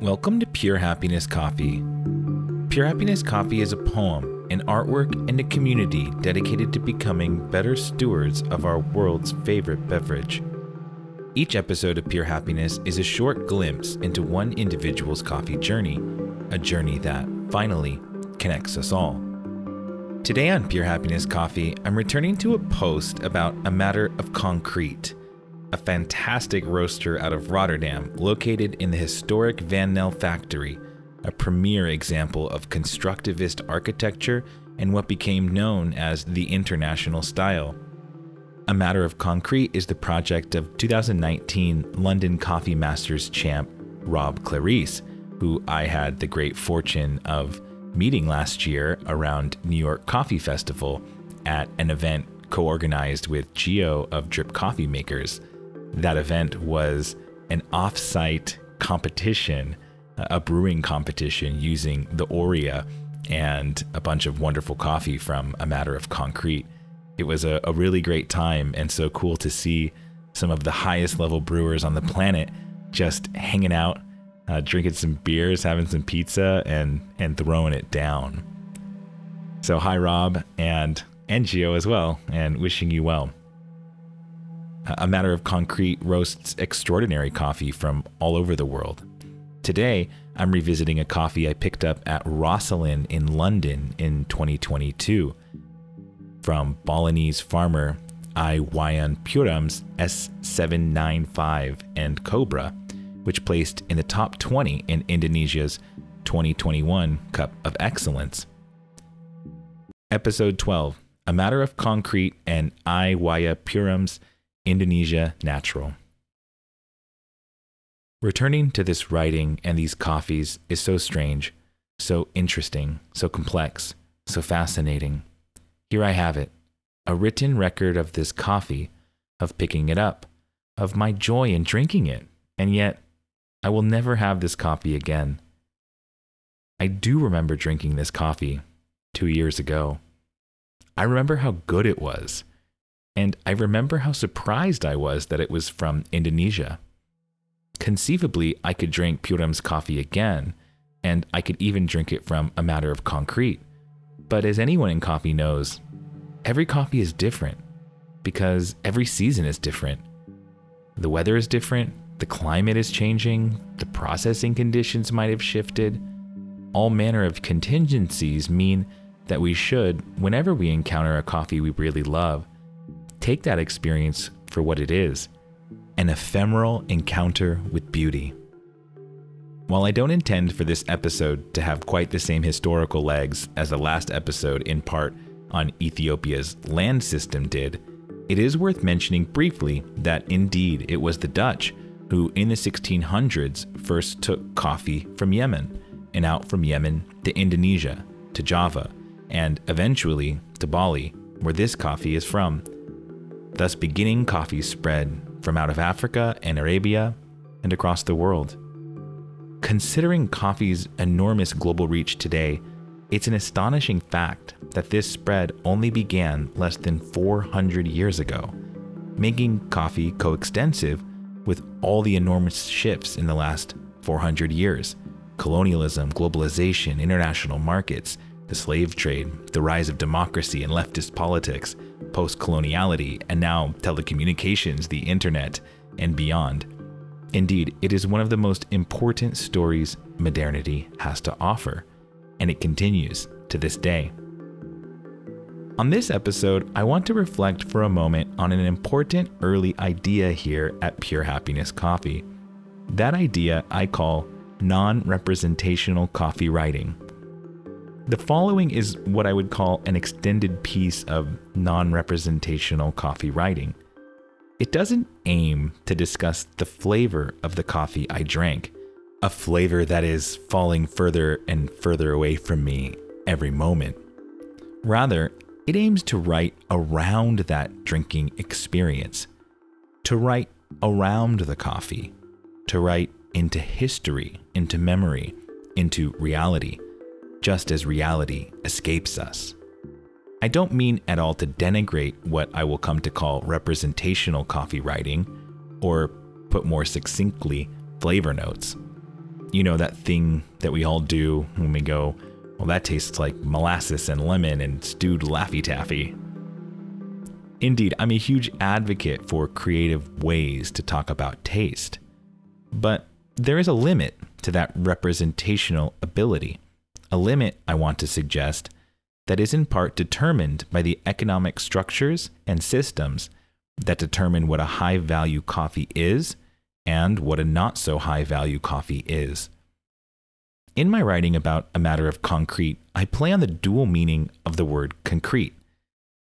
Welcome to Pure Happiness Coffee. Pure Happiness Coffee is a poem, an artwork, and a community dedicated to becoming better stewards of our world's favorite beverage. Each episode of Pure Happiness is a short glimpse into one individual's coffee journey, a journey that, finally, connects us all. Today on Pure Happiness Coffee, I'm returning to a post about a matter of concrete a fantastic roaster out of Rotterdam located in the historic Van Nelle factory, a premier example of constructivist architecture and what became known as the international style. A Matter of Concrete is the project of 2019 London Coffee Masters champ Rob Clarice, who I had the great fortune of meeting last year around New York Coffee Festival at an event co organized with Geo of Drip Coffee Makers that event was an off-site competition, a brewing competition using the Orea and a bunch of wonderful coffee from A Matter of Concrete. It was a, a really great time and so cool to see some of the highest level brewers on the planet just hanging out, uh, drinking some beers, having some pizza, and and throwing it down. So hi Rob and Geo as well, and wishing you well. A Matter of Concrete roasts extraordinary coffee from all over the world. Today, I'm revisiting a coffee I picked up at Rosslyn in London in 2022 from Balinese farmer I Wayan Parum's S795 and Cobra, which placed in the top 20 in Indonesia's 2021 Cup of Excellence. Episode 12 A Matter of Concrete and I Wayan Parum's Indonesia Natural. Returning to this writing and these coffees is so strange, so interesting, so complex, so fascinating. Here I have it a written record of this coffee, of picking it up, of my joy in drinking it, and yet I will never have this coffee again. I do remember drinking this coffee two years ago. I remember how good it was and I remember how surprised I was that it was from Indonesia. Conceivably, I could drink Parum's coffee again, and I could even drink it from a matter of concrete. But as anyone in coffee knows, every coffee is different because every season is different. The weather is different, the climate is changing, the processing conditions might have shifted. All manner of contingencies mean that we should, whenever we encounter a coffee we really love, take that experience for what it is an ephemeral encounter with beauty. While I don't intend for this episode to have quite the same historical legs as the last episode, in part on Ethiopia's land system, did, it is worth mentioning briefly that indeed it was the Dutch who, in the 1600s, first took coffee from Yemen and out from Yemen to Indonesia, to Java, and eventually to Bali, where this coffee is from thus beginning coffee spread from out of Africa and Arabia and across the world. Considering coffee's enormous global reach today, it's an astonishing fact that this spread only began less than 400 years ago, making coffee coextensive with all the enormous shifts in the last 400 years colonialism, globalization, international markets, the slave trade, the rise of democracy and leftist politics, post coloniality, and now telecommunications, the internet, and beyond. Indeed, it is one of the most important stories modernity has to offer, and it continues to this day. On this episode, I want to reflect for a moment on an important early idea here at Pure Happiness Coffee. That idea I call non representational coffee writing. The following is what I would call an extended piece of non representational coffee writing. It doesn't aim to discuss the flavor of the coffee I drank, a flavor that is falling further and further away from me every moment. Rather, it aims to write around that drinking experience, to write around the coffee, to write into history, into memory, into reality just as reality escapes us. I don't mean at all to denigrate what I will come to call representational coffee writing, or put more succinctly, flavor notes. You know, that thing that we all do when we go, well, that tastes like molasses and lemon and stewed Laffy Taffy. Indeed, I'm a huge advocate for creative ways to talk about taste. But there is a limit to that representational ability. A limit, I want to suggest, that is in part determined by the economic structures and systems that determine what a high value coffee is and what a not so high value coffee is. In my writing about a matter of concrete, I play on the dual meaning of the word concrete.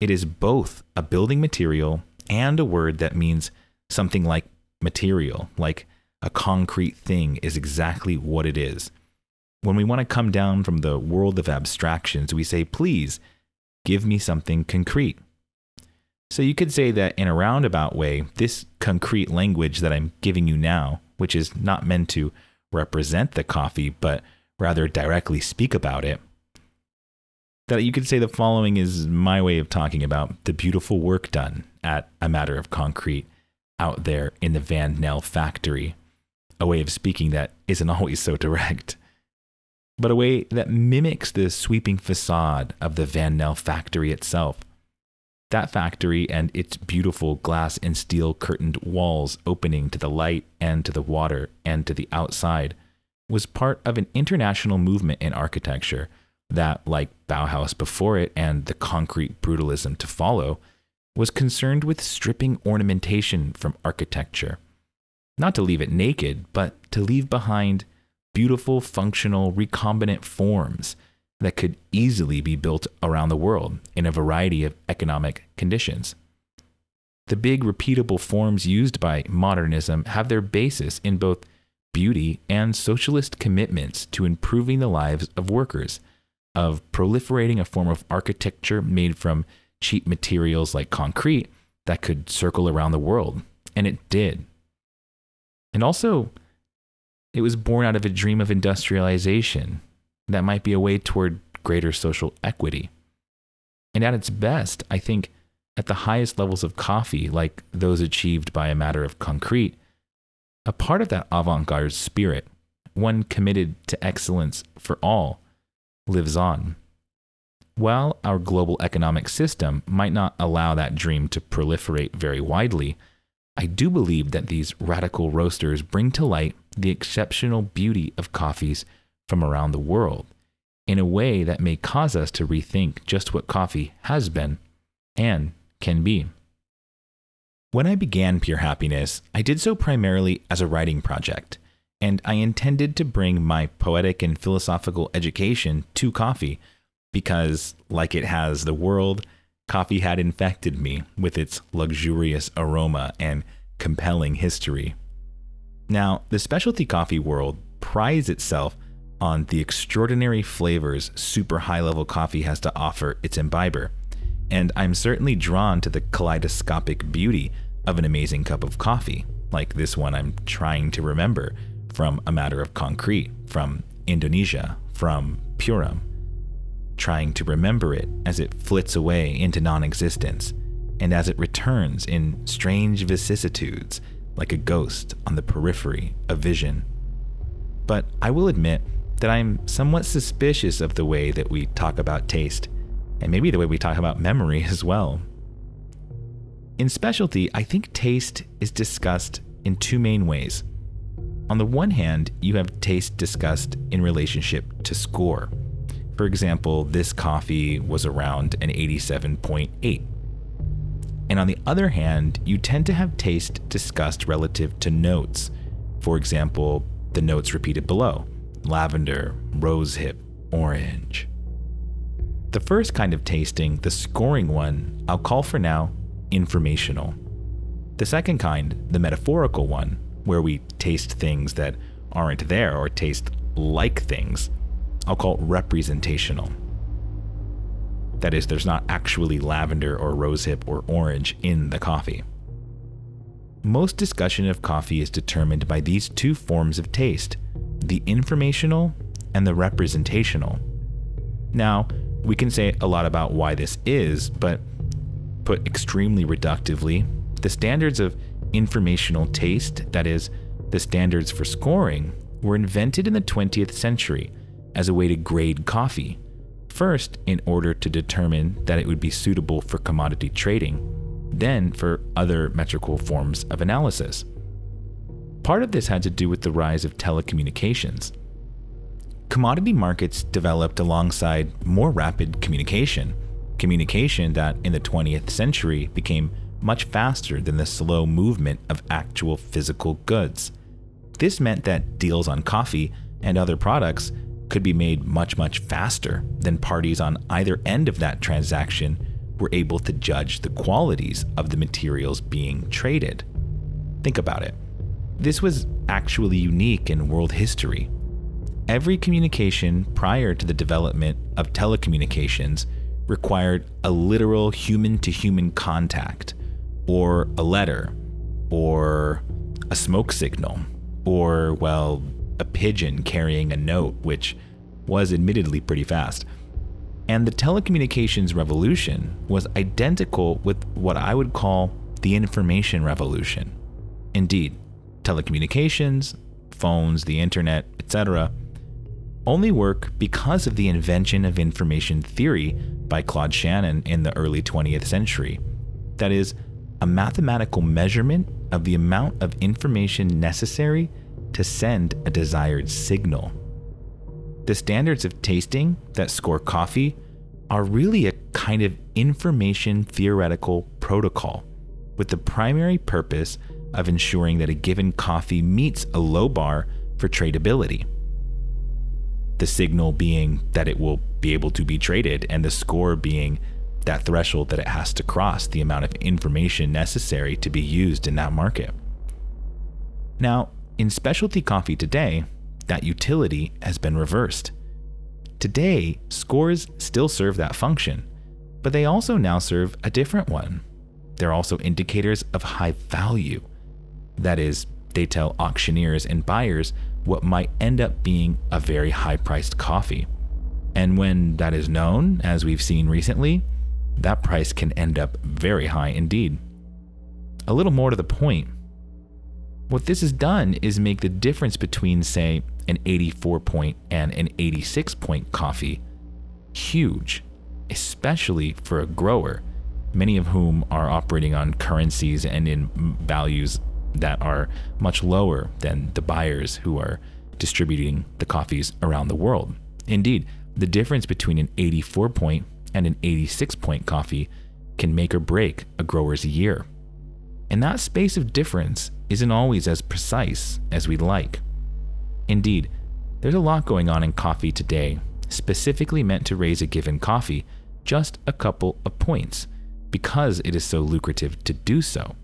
It is both a building material and a word that means something like material, like a concrete thing is exactly what it is. When we want to come down from the world of abstractions, we say, please give me something concrete. So you could say that in a roundabout way, this concrete language that I'm giving you now, which is not meant to represent the coffee, but rather directly speak about it, that you could say the following is my way of talking about the beautiful work done at a matter of concrete out there in the Van Nelle factory. A way of speaking that isn't always so direct but a way that mimics the sweeping facade of the Van Nelle factory itself. That factory and its beautiful glass and steel curtained walls opening to the light and to the water and to the outside was part of an international movement in architecture that, like Bauhaus before it and the concrete brutalism to follow, was concerned with stripping ornamentation from architecture. Not to leave it naked, but to leave behind beautiful, functional, recombinant forms that could easily be built around the world in a variety of economic conditions. The big, repeatable forms used by modernism have their basis in both beauty and socialist commitments to improving the lives of workers, of proliferating a form of architecture made from cheap materials like concrete that could circle around the world. And it did. And also, it was born out of a dream of industrialization that might be a way toward greater social equity. And at its best, I think at the highest levels of coffee, like those achieved by a matter of concrete, a part of that avant garde spirit, one committed to excellence for all, lives on. While our global economic system might not allow that dream to proliferate very widely, I do believe that these radical roasters bring to light the exceptional beauty of coffees from around the world in a way that may cause us to rethink just what coffee has been and can be. When I began Pure Happiness, I did so primarily as a writing project, and I intended to bring my poetic and philosophical education to coffee because, like it has the world, coffee had infected me with its luxurious aroma and compelling history. Now, the specialty coffee world prides itself on the extraordinary flavors super high level coffee has to offer its imbiber, and I'm certainly drawn to the kaleidoscopic beauty of an amazing cup of coffee, like this one I'm trying to remember from A Matter of Concrete, from Indonesia, from Parum trying to remember it as it flits away into non existence, and as it returns in strange vicissitudes like a ghost on the periphery of vision. But I will admit that I'm somewhat suspicious of the way that we talk about taste, and maybe the way we talk about memory as well. In specialty, I think taste is discussed in two main ways. On the one hand, you have taste discussed in relationship to score. For example, this coffee was around an 87.8. And on the other hand, you tend to have taste discussed relative to notes. For example, the notes repeated below lavender, rosehip, orange. The first kind of tasting, the scoring one, I'll call for now informational. The second kind, the metaphorical one, where we taste things that aren't there or taste like things, I'll call it representational. That is, there's not actually lavender or rosehip or orange in the coffee. Most discussion of coffee is determined by these two forms of taste the informational and the representational. Now, we can say a lot about why this is, but put extremely reductively, the standards of informational taste, that is, the standards for scoring, were invented in the 20th century as a way to grade coffee. First, in order to determine that it would be suitable for commodity trading, then for other metrical forms of analysis. Part of this had to do with the rise of telecommunications. Commodity markets developed alongside more rapid communication, communication that in the 20th century became much faster than the slow movement of actual physical goods. This meant that deals on coffee and other products could be made much, much faster than parties on either end of that transaction were able to judge the qualities of the materials being traded. Think about it. This was actually unique in world history. Every communication prior to the development of telecommunications required a literal human to human contact, or a letter, or a smoke signal, or, well, a pigeon carrying a note, which was admittedly pretty fast. And the telecommunications revolution was identical with what I would call the information revolution. Indeed, telecommunications, phones, the internet, etc., only work because of the invention of information theory by Claude Shannon in the early 20th century. That is, a mathematical measurement of the amount of information necessary to send a desired signal. The standards of tasting that score coffee are really a kind of information theoretical protocol with the primary purpose of ensuring that a given coffee meets a low bar for tradability. The signal being that it will be able to be traded, and the score being that threshold that it has to cross, the amount of information necessary to be used in that market. Now, in specialty coffee today, that utility has been reversed. Today, scores still serve that function, but they also now serve a different one. They're also indicators of high value. That is, they tell auctioneers and buyers what might end up being a very high priced coffee. And when that is known, as we've seen recently, that price can end up very high indeed. A little more to the point, what this has done is make the difference between, say, an 84 point and an 86 point coffee huge, especially for a grower, many of whom are operating on currencies and in values that are much lower than the buyers who are distributing the coffees around the world. Indeed, the difference between an 84 point and an 86 point coffee can make or break a grower's year. And that space of difference isn't always as precise as we'd like. Indeed, there's a lot going on in coffee today, specifically meant to raise a given coffee just a couple of points because it is so lucrative to do so.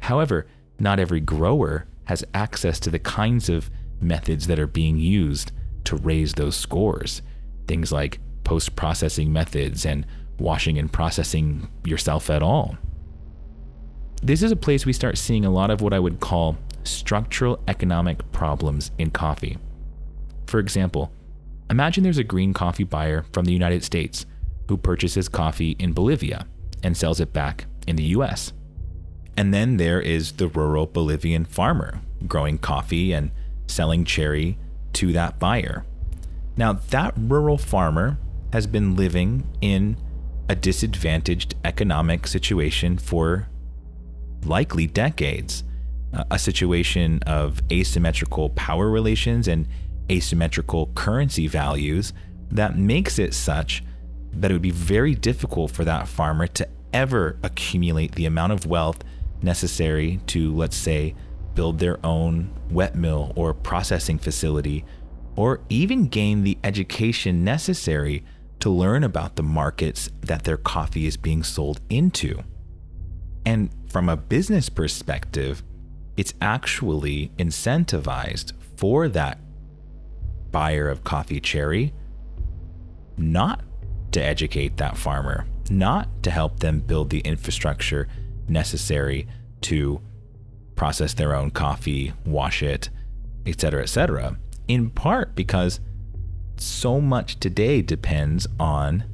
However, not every grower has access to the kinds of methods that are being used to raise those scores. Things like post processing methods and washing and processing yourself at all. This is a place we start seeing a lot of what I would call structural economic problems in coffee. For example, imagine there's a green coffee buyer from the United States who purchases coffee in Bolivia and sells it back in the US. And then there is the rural Bolivian farmer growing coffee and selling cherry to that buyer. Now, that rural farmer has been living in a disadvantaged economic situation for likely decades. A situation of asymmetrical power relations and asymmetrical currency values that makes it such that it would be very difficult for that farmer to ever accumulate the amount of wealth necessary to, let's say, build their own wet mill or processing facility, or even gain the education necessary to learn about the markets that their coffee is being sold into. And from a business perspective, it's actually incentivized for that buyer of coffee cherry not to educate that farmer, not to help them build the infrastructure necessary to process their own coffee, wash it, etc., etc. In part because so much today depends on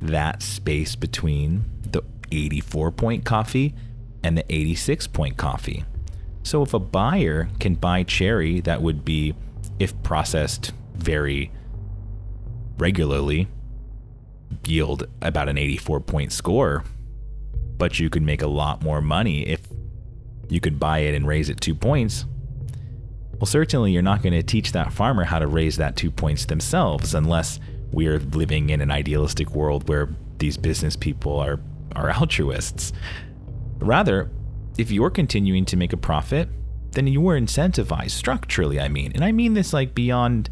that space between the 84 point coffee and the 86 point coffee. So if a buyer can buy cherry that would be if processed very regularly, yield about an 84 point score. But you could make a lot more money if you could buy it and raise it two points. Well, certainly you're not going to teach that farmer how to raise that two points themselves unless we're living in an idealistic world where these business people are, are altruists. Rather, if you're continuing to make a profit, then you are incentivized structurally, I mean. And I mean this like beyond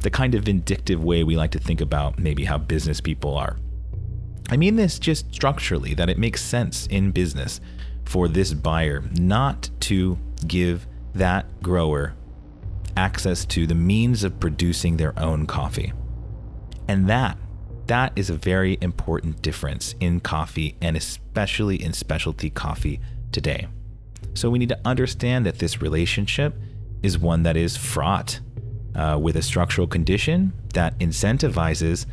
the kind of vindictive way we like to think about maybe how business people are. I mean this just structurally, that it makes sense in business for this buyer not to give that grower access to the means of producing their own coffee. And that that is a very important difference in coffee and especially in specialty coffee today. So we need to understand that this relationship is one that is fraught uh, with a structural condition that incentivizes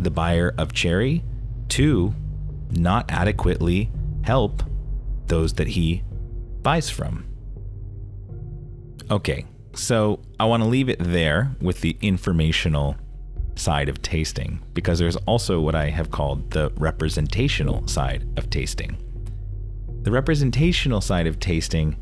the buyer of cherry to not adequately help those that he buys from. Okay, so I want to leave it there with the informational side of tasting because there's also what I have called the representational side of tasting. The representational side of tasting,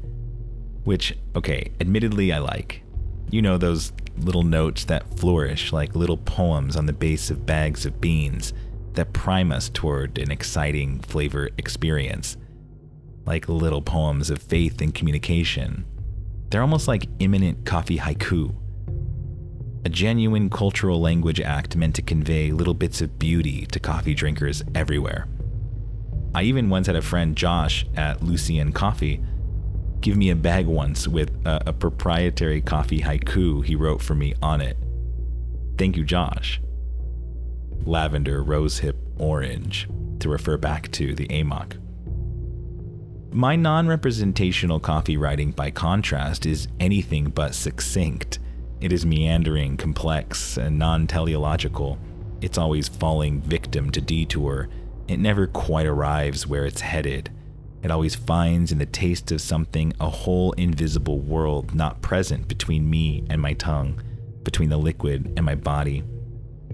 which, okay, admittedly I like. You know, those little notes that flourish like little poems on the base of bags of beans that prime us toward an exciting flavor experience, like little poems of faith and communication. They're almost like imminent coffee haiku a genuine cultural language act meant to convey little bits of beauty to coffee drinkers everywhere. I even once had a friend, Josh, at Lucien Coffee, give me a bag once with a, a proprietary coffee haiku he wrote for me on it. Thank you, Josh. Lavender, rosehip, orange, to refer back to the AMOC. My non representational coffee writing, by contrast, is anything but succinct. It is meandering, complex, and non teleological. It's always falling victim to detour. It never quite arrives where it's headed. It always finds in the taste of something a whole invisible world not present between me and my tongue, between the liquid and my body.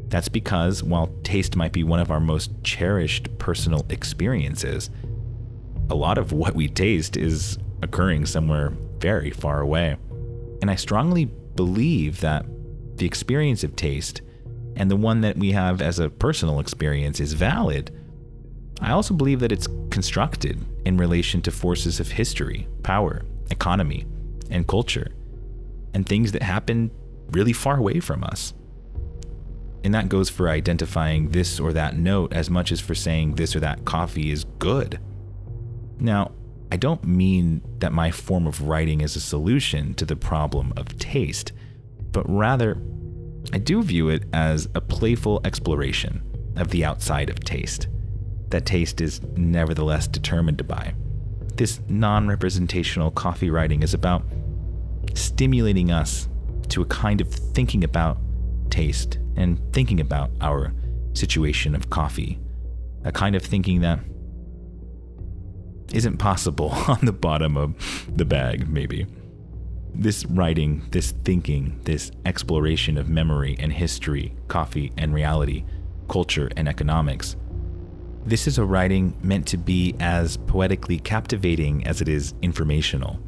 That's because while taste might be one of our most cherished personal experiences, a lot of what we taste is occurring somewhere very far away. And I strongly believe that the experience of taste and the one that we have as a personal experience is valid, I also believe that it's constructed in relation to forces of history, power, economy, and culture, and things that happen really far away from us. And that goes for identifying this or that note as much as for saying this or that coffee is good. Now, I don't mean that my form of writing is a solution to the problem of taste, but rather, I do view it as a playful exploration of the outside of taste, that taste is nevertheless determined to by. This non representational coffee writing is about stimulating us to a kind of thinking about taste and thinking about our situation of coffee, a kind of thinking that isn't possible on the bottom of the bag, maybe. This writing, this thinking, this exploration of memory and history, coffee and reality, culture and economics. This is a writing meant to be as poetically captivating as it is informational.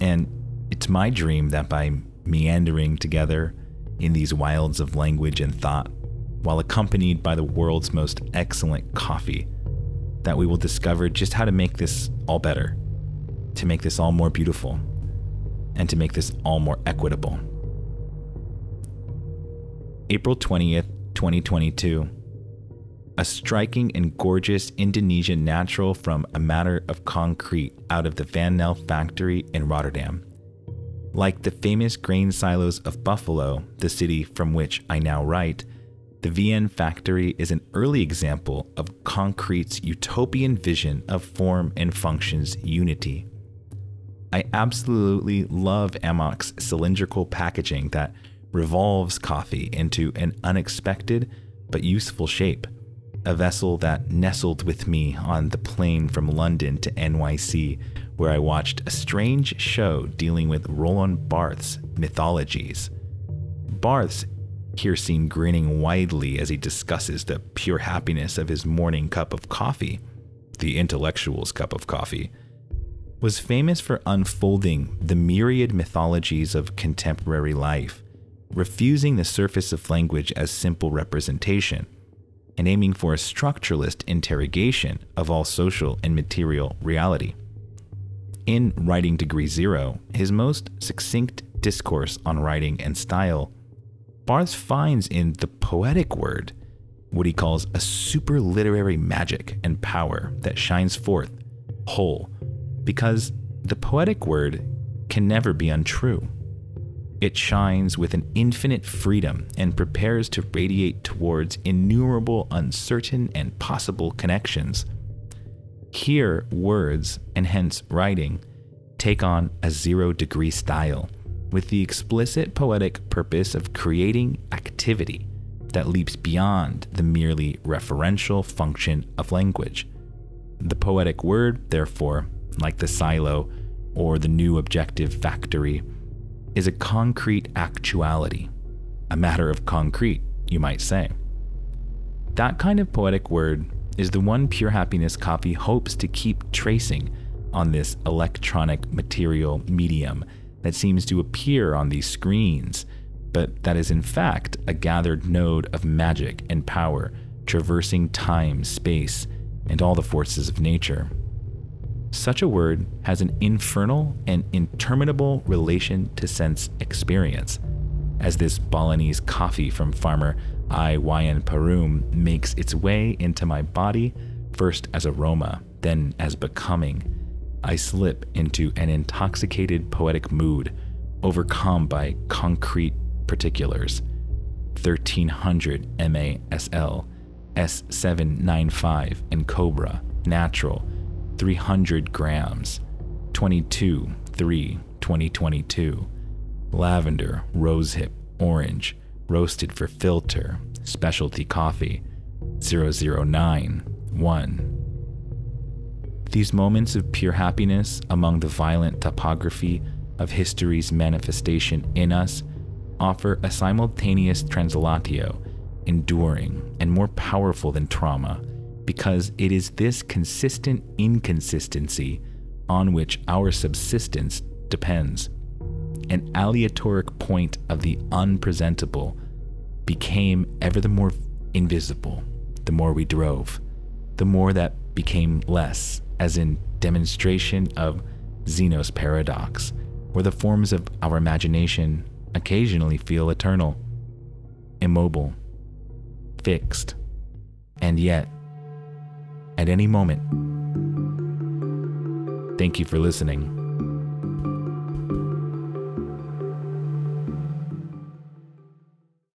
And it's my dream that by meandering together in these wilds of language and thought, while accompanied by the world's most excellent coffee, that we will discover just how to make this all better, to make this all more beautiful, and to make this all more equitable. April 20th, 2022. A striking and gorgeous Indonesian natural from a matter of concrete out of the Van Nelle factory in Rotterdam. Like the famous grain silos of Buffalo, the city from which I now write, the VN factory is an early example of concrete's utopian vision of form and functions unity. I absolutely love AMOC's cylindrical packaging that revolves coffee into an unexpected but useful shape. A vessel that nestled with me on the plane from London to NYC, where I watched a strange show dealing with Roland Barthes' mythologies Barthes' here seen grinning widely as he discusses the pure happiness of his morning cup of coffee, the intellectual's cup of coffee, was famous for unfolding the myriad mythologies of contemporary life, refusing the surface of language as simple representation, and aiming for a structuralist interrogation of all social and material reality. In Writing Degree Zero, his most succinct discourse on writing and style, Barthes finds in the poetic word what he calls a superliterary magic and power that shines forth whole, because the poetic word can never be untrue. It shines with an infinite freedom and prepares to radiate towards innumerable uncertain and possible connections. Here, words, and hence writing, take on a zero degree style with the explicit poetic purpose of creating activity that leaps beyond the merely referential function of language. The poetic word, therefore, like the silo or the new objective factory, is a concrete actuality, a matter of concrete, you might say. That kind of poetic word is the one Pure Happiness Coffee hopes to keep tracing on this electronic material medium that seems to appear on these screens, but that is in fact a gathered node of magic and power traversing time, space, and all the forces of nature. Such a word has an infernal and interminable relation to sense experience, as this Balinese coffee from farmer I. Wayan Parum makes its way into my body, first as aroma, then as becoming. I slip into an intoxicated poetic mood, overcome by concrete particulars. 1300 MASL, S795, and Cobra, natural, 300 grams, 22 3 2022. Lavender, rosehip, orange, roasted for filter, specialty coffee, 009 1. These moments of pure happiness among the violent topography of history's manifestation in us offer a simultaneous translatio, enduring and more powerful than trauma, because it is this consistent inconsistency on which our subsistence depends. An aleatoric point of the unpresentable became ever the more invisible the more we drove, the more that became less, as in demonstration of Zeno's paradox, where the forms of our imagination occasionally feel eternal, immobile, fixed, and yet, at any moment. Thank you for listening.